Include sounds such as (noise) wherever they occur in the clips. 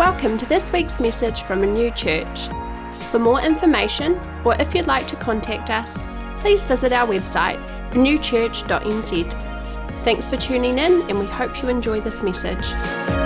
Welcome to this week's message from Renew Church. For more information, or if you'd like to contact us, please visit our website, renewchurch.nz. Thanks for tuning in, and we hope you enjoy this message.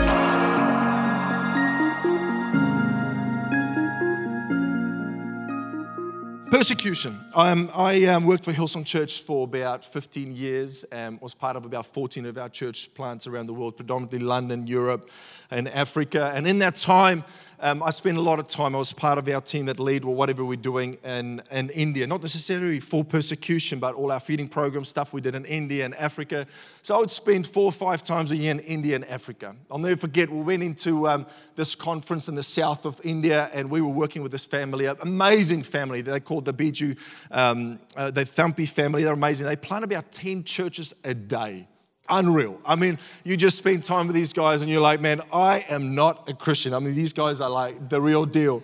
Persecution. Um, I um, worked for Hillsong Church for about 15 years, um, was part of about 14 of our church plants around the world, predominantly London, Europe, and Africa. And in that time, um, I spent a lot of time. I was part of our team that lead or whatever we're doing in, in India, not necessarily for persecution, but all our feeding program stuff we did in India and Africa. So I would spend four or five times a year in India and Africa. I'll never forget, we went into um, this conference in the south of India, and we were working with this family, an amazing family. They called the Biju, um, uh, the Thampy family. They're amazing. They plant about 10 churches a day. Unreal. I mean, you just spend time with these guys and you're like, man, I am not a Christian. I mean, these guys are like the real deal.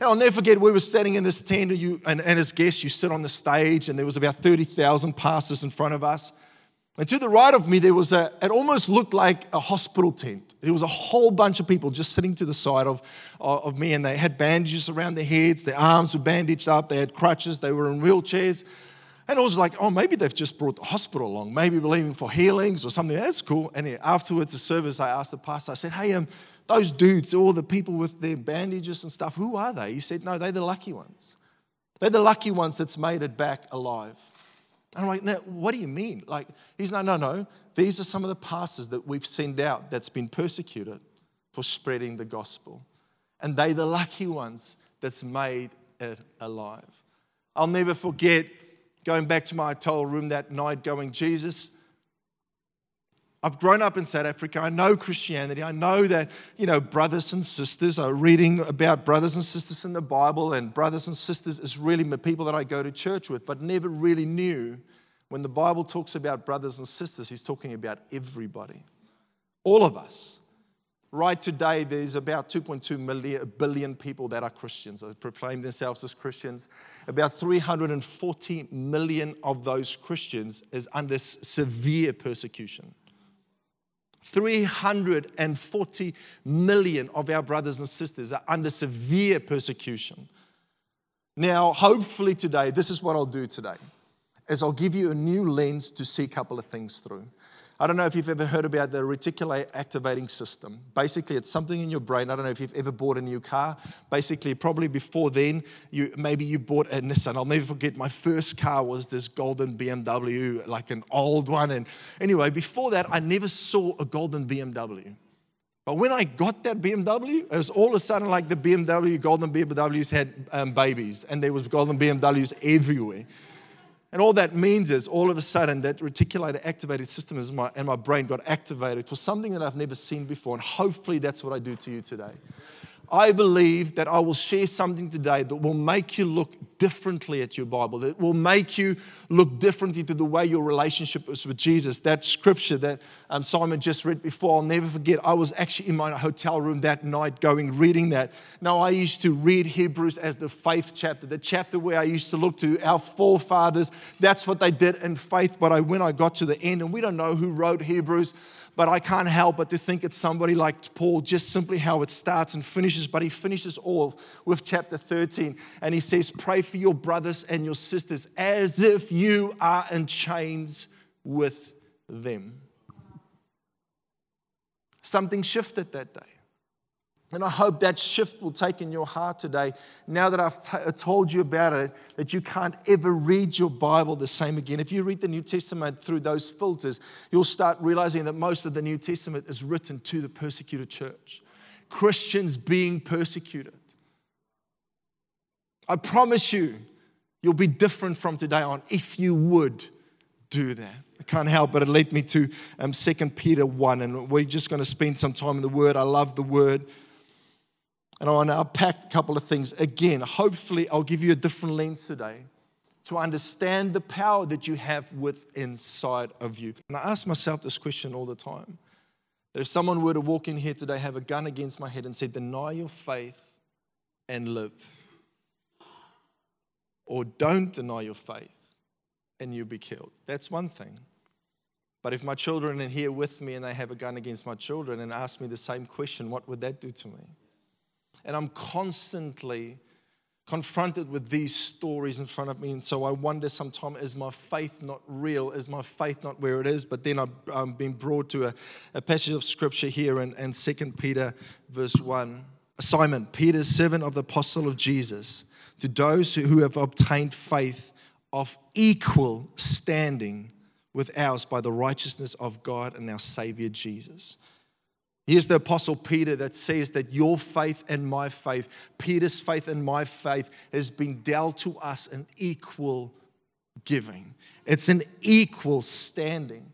And I'll never forget, we were standing in this tent, and, you, and, and as guests, you sit on the stage, and there was about 30,000 pastors in front of us. And to the right of me, there was a, it almost looked like a hospital tent. There was a whole bunch of people just sitting to the side of, uh, of me, and they had bandages around their heads, their arms were bandaged up, they had crutches, they were in wheelchairs. And I was like, oh, maybe they've just brought the hospital along, maybe believing for healings or something. That's cool. And afterwards, the service, I asked the pastor, I said, hey, um, those dudes, all the people with their bandages and stuff, who are they? He said, no, they're the lucky ones. They're the lucky ones that's made it back alive. And I'm like, now, what do you mean? Like, he's no, no, no. These are some of the pastors that we've sent out that's been persecuted for spreading the gospel. And they're the lucky ones that's made it alive. I'll never forget going back to my hotel room that night, going, Jesus, I've grown up in South Africa. I know Christianity. I know that, you know, brothers and sisters are reading about brothers and sisters in the Bible, and brothers and sisters is really the people that I go to church with, but never really knew when the Bible talks about brothers and sisters, he's talking about everybody, all of us. Right today, there's about 2.2 million, billion people that are Christians, that proclaim themselves as Christians. About 340 million of those Christians is under severe persecution. 340 million of our brothers and sisters are under severe persecution. Now, hopefully today, this is what I'll do today, is I'll give you a new lens to see a couple of things through. I don't know if you've ever heard about the reticular activating system. Basically, it's something in your brain. I don't know if you've ever bought a new car. Basically, probably before then, you maybe you bought a Nissan. I'll never forget my first car was this golden BMW, like an old one. And anyway, before that, I never saw a golden BMW. But when I got that BMW, it was all of a sudden like the BMW, golden BMWs had um, babies, and there was golden BMWs everywhere. And all that means is all of a sudden that reticulated activated system in my, and my brain got activated for something that I've never seen before. And hopefully that's what I do to you today. I believe that I will share something today that will make you look differently at your Bible, that will make you look differently to the way your relationship is with Jesus. That scripture that um, Simon just read before, I'll never forget. I was actually in my hotel room that night going, reading that. Now, I used to read Hebrews as the faith chapter, the chapter where I used to look to our forefathers. That's what they did in faith. But I, when I got to the end, and we don't know who wrote Hebrews, but I can't help but to think it's somebody like Paul, just simply how it starts and finishes. But he finishes all with chapter 13, and he says, Pray for your brothers and your sisters as if you are in chains with them. Something shifted that day. And I hope that shift will take in your heart today. Now that I've t- told you about it, that you can't ever read your Bible the same again. If you read the New Testament through those filters, you'll start realizing that most of the New Testament is written to the persecuted church, Christians being persecuted. I promise you, you'll be different from today on if you would do that. I can't help but it led me to um, 2 Peter 1, and we're just going to spend some time in the Word. I love the Word. And I want to unpack a couple of things. Again, hopefully, I'll give you a different lens today to understand the power that you have with inside of you. And I ask myself this question all the time that if someone were to walk in here today, have a gun against my head, and say, Deny your faith and live, or don't deny your faith and you'll be killed. That's one thing. But if my children are here with me and they have a gun against my children and ask me the same question, what would that do to me? And I'm constantly confronted with these stories in front of me. And so I wonder sometimes, is my faith not real? Is my faith not where it is? But then I've um, been brought to a, a, passage of scripture here in, in 2 Peter, verse 1. Simon, Peter, servant of the apostle of Jesus, to those who have obtained faith of equal standing with ours by the righteousness of God and our Savior Jesus. Here's the Apostle Peter that says that your faith and my faith, Peter's faith and my faith, has been dealt to us in equal giving. It's an equal standing.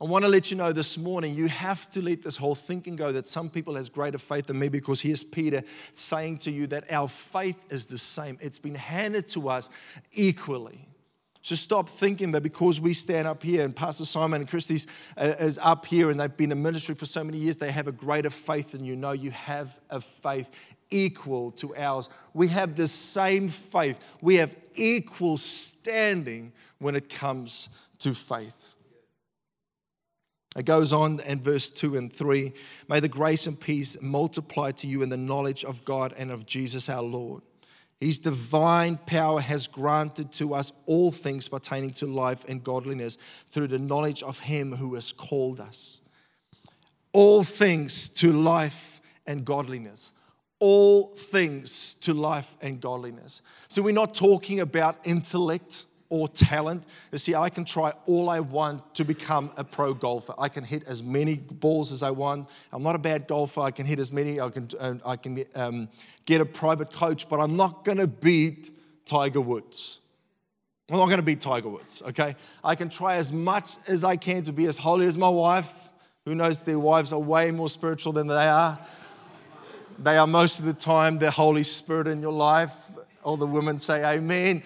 I want to let you know this morning, you have to let this whole thinking go that some people has greater faith than me because here's Peter saying to you that our faith is the same. It's been handed to us equally. So stop thinking that because we stand up here and Pastor Simon and Christie's is up here and they've been in ministry for so many years, they have a greater faith than you. know you have a faith equal to ours. We have the same faith. We have equal standing when it comes to faith. It goes on in verse 2 and 3 May the grace and peace multiply to you in the knowledge of God and of Jesus our Lord his divine power has granted to us all things pertaining to life and godliness through the knowledge of Him who has called us. All things to life and godliness. All things to life and godliness. So, we're not talking about intellect or talent. You see, I can try all I want to become a pro golfer. I can hit as many balls as I want. I'm not a bad golfer. I can hit as many. I can, I can um, get a private coach, but I'm not going to beat Tiger Woods. I'm not going to beat Tiger Woods, okay? I can try as much as I can to be as holy as my wife. Who knows their wives are way more spiritual than they are? They are most of the time the Holy Spirit in your life. All the women say amen.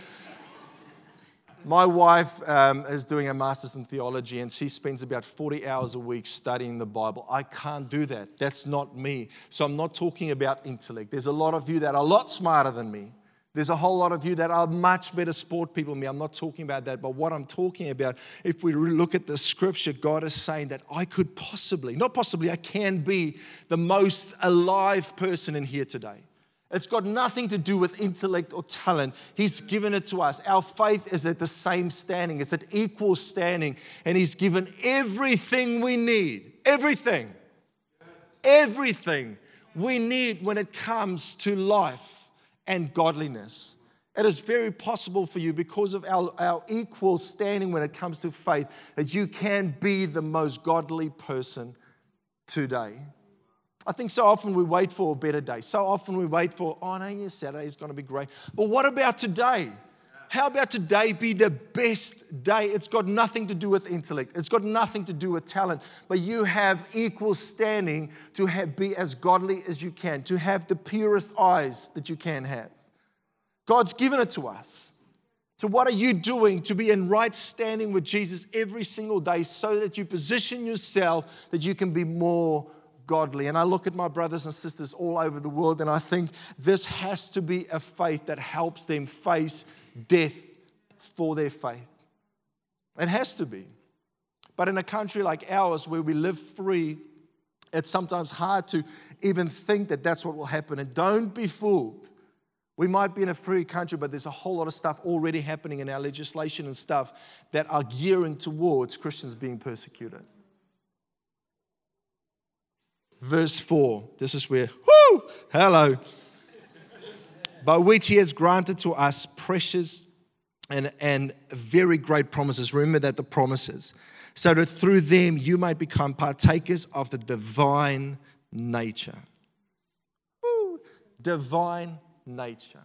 My wife um, is doing a master's in theology and she spends about 40 hours a week studying the Bible. I can't do that. That's not me. So I'm not talking about intellect. There's a lot of you that are a lot smarter than me. There's a whole lot of you that are much better sport people than me. I'm not talking about that. But what I'm talking about, if we look at the scripture, God is saying that I could possibly, not possibly, I can be the most alive person in here today. It's got nothing to do with intellect or talent. He's given it to us. Our faith is at the same standing, it's at equal standing. And He's given everything we need. Everything. Everything we need when it comes to life and godliness. It is very possible for you because of our, our equal standing when it comes to faith that you can be the most godly person today. I think so often we wait for a better day. So often we wait for, oh no, yeah, Saturday is going to be great. But what about today? How about today be the best day? It's got nothing to do with intellect. It's got nothing to do with talent. But you have equal standing to have, be as godly as you can, to have the purest eyes that you can have. God's given it to us. So, what are you doing to be in right standing with Jesus every single day so that you position yourself that you can be more godly. And I look at my brothers and sisters all over the world and I think this has to be a faith that helps them face death for their faith. It has to be. But in a country like ours where we live free, it's sometimes hard to even think that that's what will happen. And don't be fooled. We might be in a free country, but there's a whole lot of stuff already happening in our legislation and stuff that are gearing towards Christians being persecuted verse 4. This is where, whoo, hello. By which he has granted to us precious and, and very great promises. Remember that the promises. So that through them you might become partakers of the divine nature. Woo, divine nature.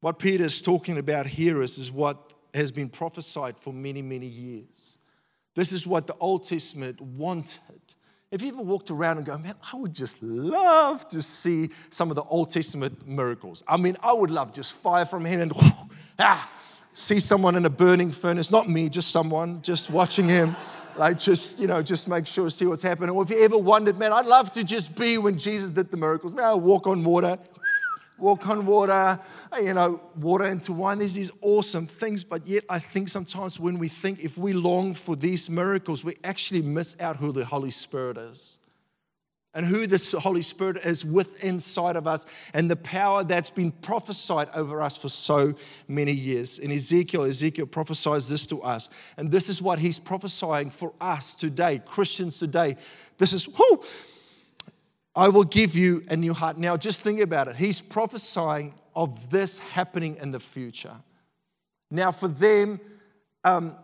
What Peter is talking about here is, is what has been prophesied for many, many years. This is what the Old Testament wanted. If you ever walked around and go, man, I would just love to see some of the Old Testament miracles. I mean, I would love just fire from heaven and (laughs) ah, see someone in a burning furnace. Not me, just someone, just watching him. Like, just, you know, just make sure, see what's happening. Or if you ever wondered, man, I'd love to just be when Jesus did the miracles. Man, I walk on water, walk on water, you know, water into wine. There's these awesome things, but yet I think sometimes when we think if we long for these miracles, we actually miss out who the Holy Spirit is. and who this Holy Spirit is with inside of us and the power that's been prophesied over us for so many years. In Ezekiel, Ezekiel prophesies this to us. And this is what he's prophesying for us today, Christians today. This is, whoo, I will give you a new heart. Now, just think about it. He's prophesying of this happening in the future. Now, for them, um,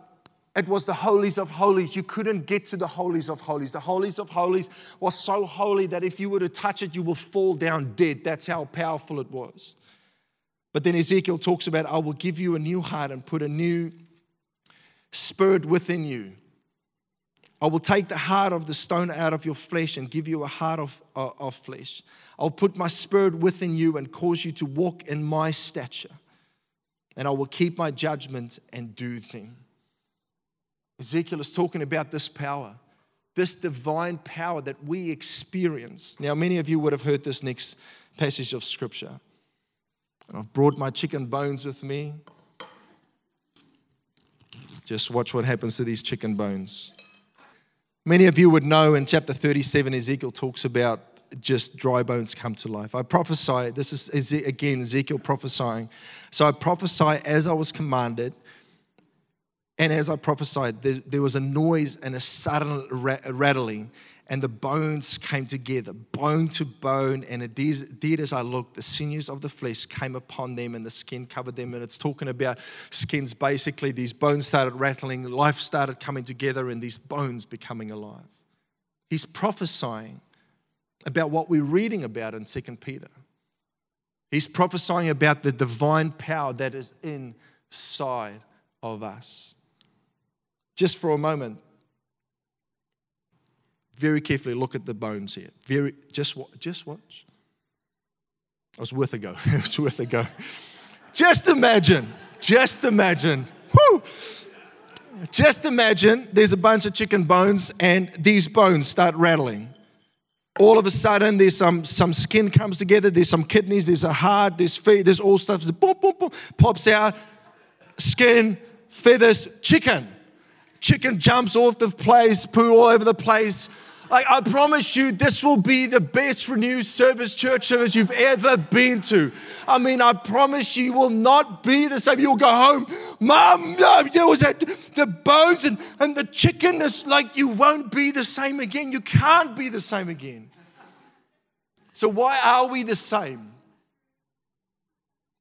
it was the holies of holies. You couldn't get to the holies of holies. The holies of holies was so holy that if you were to touch it, you will fall down dead. That's how powerful it was. But then Ezekiel talks about, I will give you a new heart and put a new spirit within you. I will take the heart of the stone out of your flesh and give you a heart of, of, of flesh. I'll put my spirit within you and cause you to walk in my stature. And I will keep my judgment and do them. Ezekiel is talking about this power, this divine power that we experience. Now, many of you would have heard this next passage of scripture. I've brought my chicken bones with me. Just watch what happens to these chicken bones. Many of you would know in chapter 37, Ezekiel talks about just dry bones come to life. I prophesy, this is again Ezekiel prophesying. So I prophesy as I was commanded and as I prophesied, there, there was a noise and a sudden rattling, and the bones came together, bone to bone. And it did as I looked, the sinews of the flesh came upon them, and the skin covered them. And it's talking about skins basically, these bones started rattling, life started coming together, and these bones becoming alive. He's prophesying about what we're reading about in 2 Peter. He's prophesying about the divine power that is inside of us just for a moment, very carefully look at the bones here. Very, just, just watch. It was worth a go. (laughs) it was worth a go. Just imagine, just imagine, whoo! Just imagine there's a bunch of chicken bones and these bones start rattling. All of a sudden, there's some, some skin comes together, there's some kidneys, there's a heart, there's feet, there's all stuff. Boom, boom, boom, pops out, skin, feathers, chicken chicken jumps off the place, poo all over the place. Like, I promise you, this will be the best renewed service, church service you've ever been to. I mean, I promise you, will not be the same. You'll go home, Mom, no, there was that, the bones and, and the chicken is like, you won't be the same again. You can't be the same again. So, why are we the same?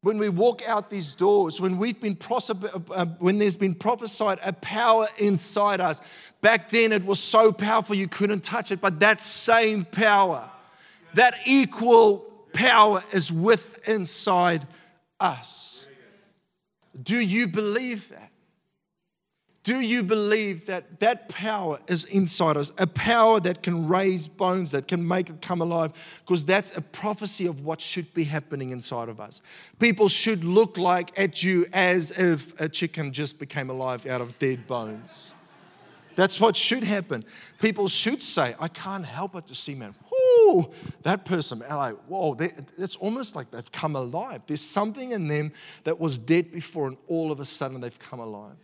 When we walk out these doors, when we've been uh, when there's been prophesied a power inside us. Back then it was so powerful you couldn't touch it, but that same power, that equal power is with inside us. Do you believe that? Do you believe that that power is inside us? A power that can raise bones, that can make it come alive? Because that's a prophecy of what should be happening inside of us. People should look like at you as if a chicken just became alive out of dead bones. That's what should happen. People should say, I can't help but to see, man, whoo, that person, like, whoa, it's almost like they've come alive. There's something in them that was dead before, and all of a sudden they've come alive.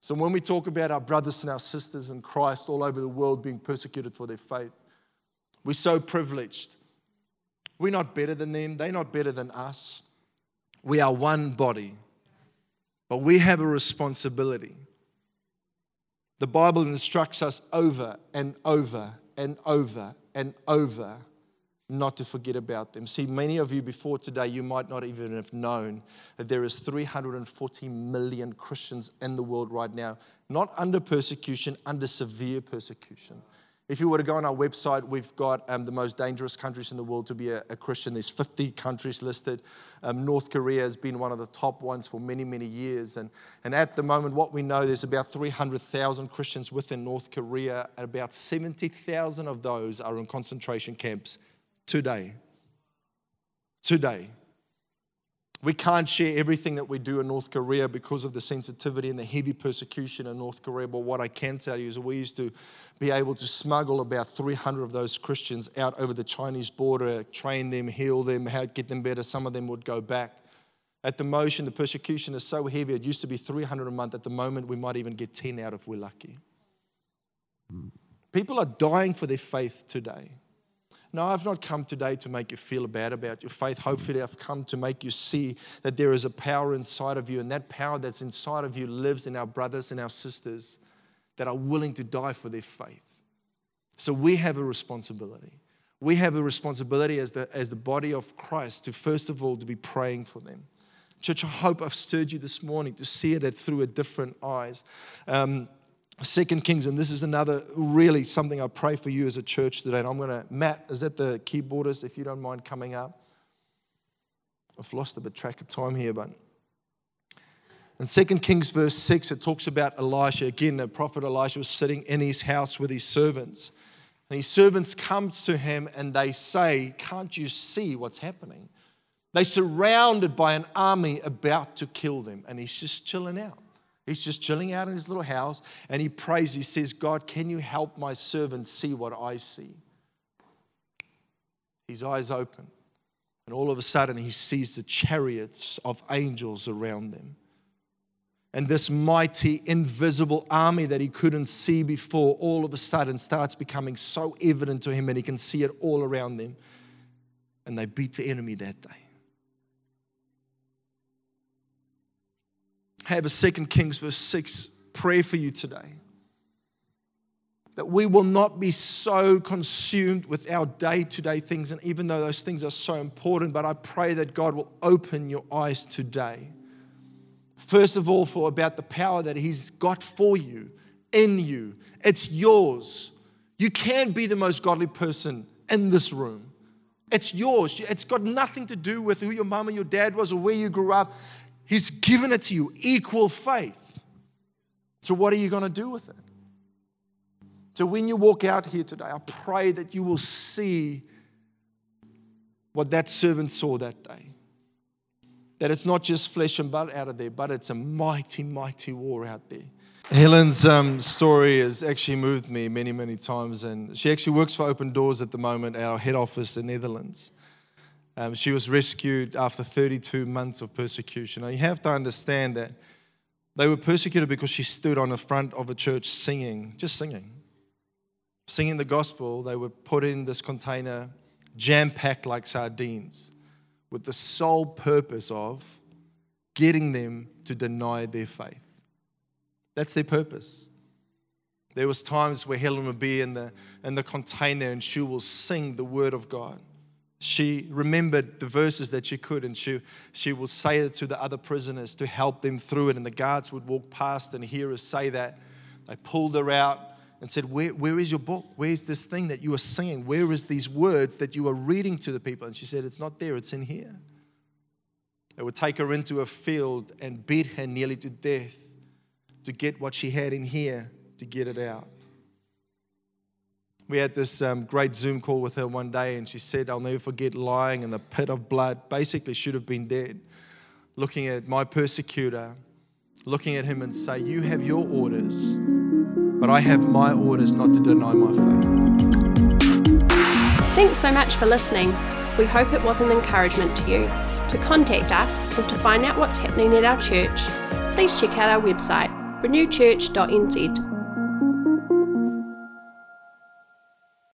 So when we talk about our brothers and our sisters in Christ all over the world being persecuted for their faith, we're so privileged. We're not better than them, they're not better than us. We are one body, but we have a responsibility. The Bible instructs us over and over and over and over not to forget about them. See, many of you before today, you might not even have known that there is 340 million Christians in the world right now, not under persecution, under severe persecution. If you were to go on our website, we've got um, the most dangerous countries in the world to be a, a Christian. There's 50 countries listed. Um, North Korea has been one of the top ones for many, many years. And, and at the moment, what we know, there's about 300,000 Christians within North Korea, and about 70,000 of those are in concentration camps today. Today. We can't share everything that we do in North Korea because of the sensitivity and the heavy persecution in North Korea. But what I can tell you is we used to be able to smuggle about 300 of those Christians out over the Chinese border, train them, heal them, get them better. Some of them would go back. At the motion, the persecution is so heavy, it used to be 300 a month. At the moment, we might even get 10 out if we're lucky. Hmm. People are dying for their faith today. No, I've not come today to make you feel bad about your faith. Hopefully, I've come to make you see that there is a power inside of you, and that power that's inside of you lives in our brothers and our sisters that are willing to die for their faith. So we have a responsibility. We have a responsibility as the, as the body of Christ to, first of all, to be praying for them. Church, I hope I've stirred you this morning to see it through a different eyes. Um, Second Kings, and this is another really something I pray for you as a church today. And I'm going to, Matt, is that the keyboardist, if you don't mind coming up? I've lost a bit track of time here, but in 2 Kings, verse 6, it talks about Elisha. Again, the prophet Elisha was sitting in his house with his servants. And his servants come to him and they say, Can't you see what's happening? They're surrounded by an army about to kill them. And he's just chilling out. He's just chilling out in his little house and he prays. He says, God, can you help my servant see what I see? His eyes open. And all of a sudden, he sees the chariots of angels around them. And this mighty, invisible army that he couldn't see before, all of a sudden starts becoming so evident to him, and he can see it all around them. And they beat the enemy that day. Have a second Kings verse 6 prayer for you today. That we will not be so consumed with our day to day things, and even though those things are so important, but I pray that God will open your eyes today. First of all, for about the power that He's got for you, in you. It's yours. You can be the most godly person in this room. It's yours. It's got nothing to do with who your mom and your dad was or where you grew up. He's given it to you, equal faith. So, what are you going to do with it? So, when you walk out here today, I pray that you will see what that servant saw that day. That it's not just flesh and blood out of there, but it's a mighty, mighty war out there. Helen's um, story has actually moved me many, many times, and she actually works for Open Doors at the moment, our head office in Netherlands. Um, she was rescued after 32 months of persecution. Now, you have to understand that they were persecuted because she stood on the front of a church singing, just singing. Singing the gospel, they were put in this container, jam packed like sardines, with the sole purpose of getting them to deny their faith. That's their purpose. There was times where Helen would be in the, in the container and she will sing the word of God she remembered the verses that she could and she, she would say it to the other prisoners to help them through it. And the guards would walk past and hear her say that. They pulled her out and said, where, where is your book? Where's this thing that you are singing? Where is these words that you are reading to the people? And she said, It's not there, it's in here. They would take her into a field and beat her nearly to death to get what she had in here to get it out we had this um, great Zoom call with her one day, and she said, I'll never forget lying in the pit of blood, basically, should have been dead, looking at my persecutor, looking at him and say, You have your orders, but I have my orders not to deny my faith. Thanks so much for listening. We hope it was an encouragement to you. To contact us or to find out what's happening at our church, please check out our website, renewchurch.nz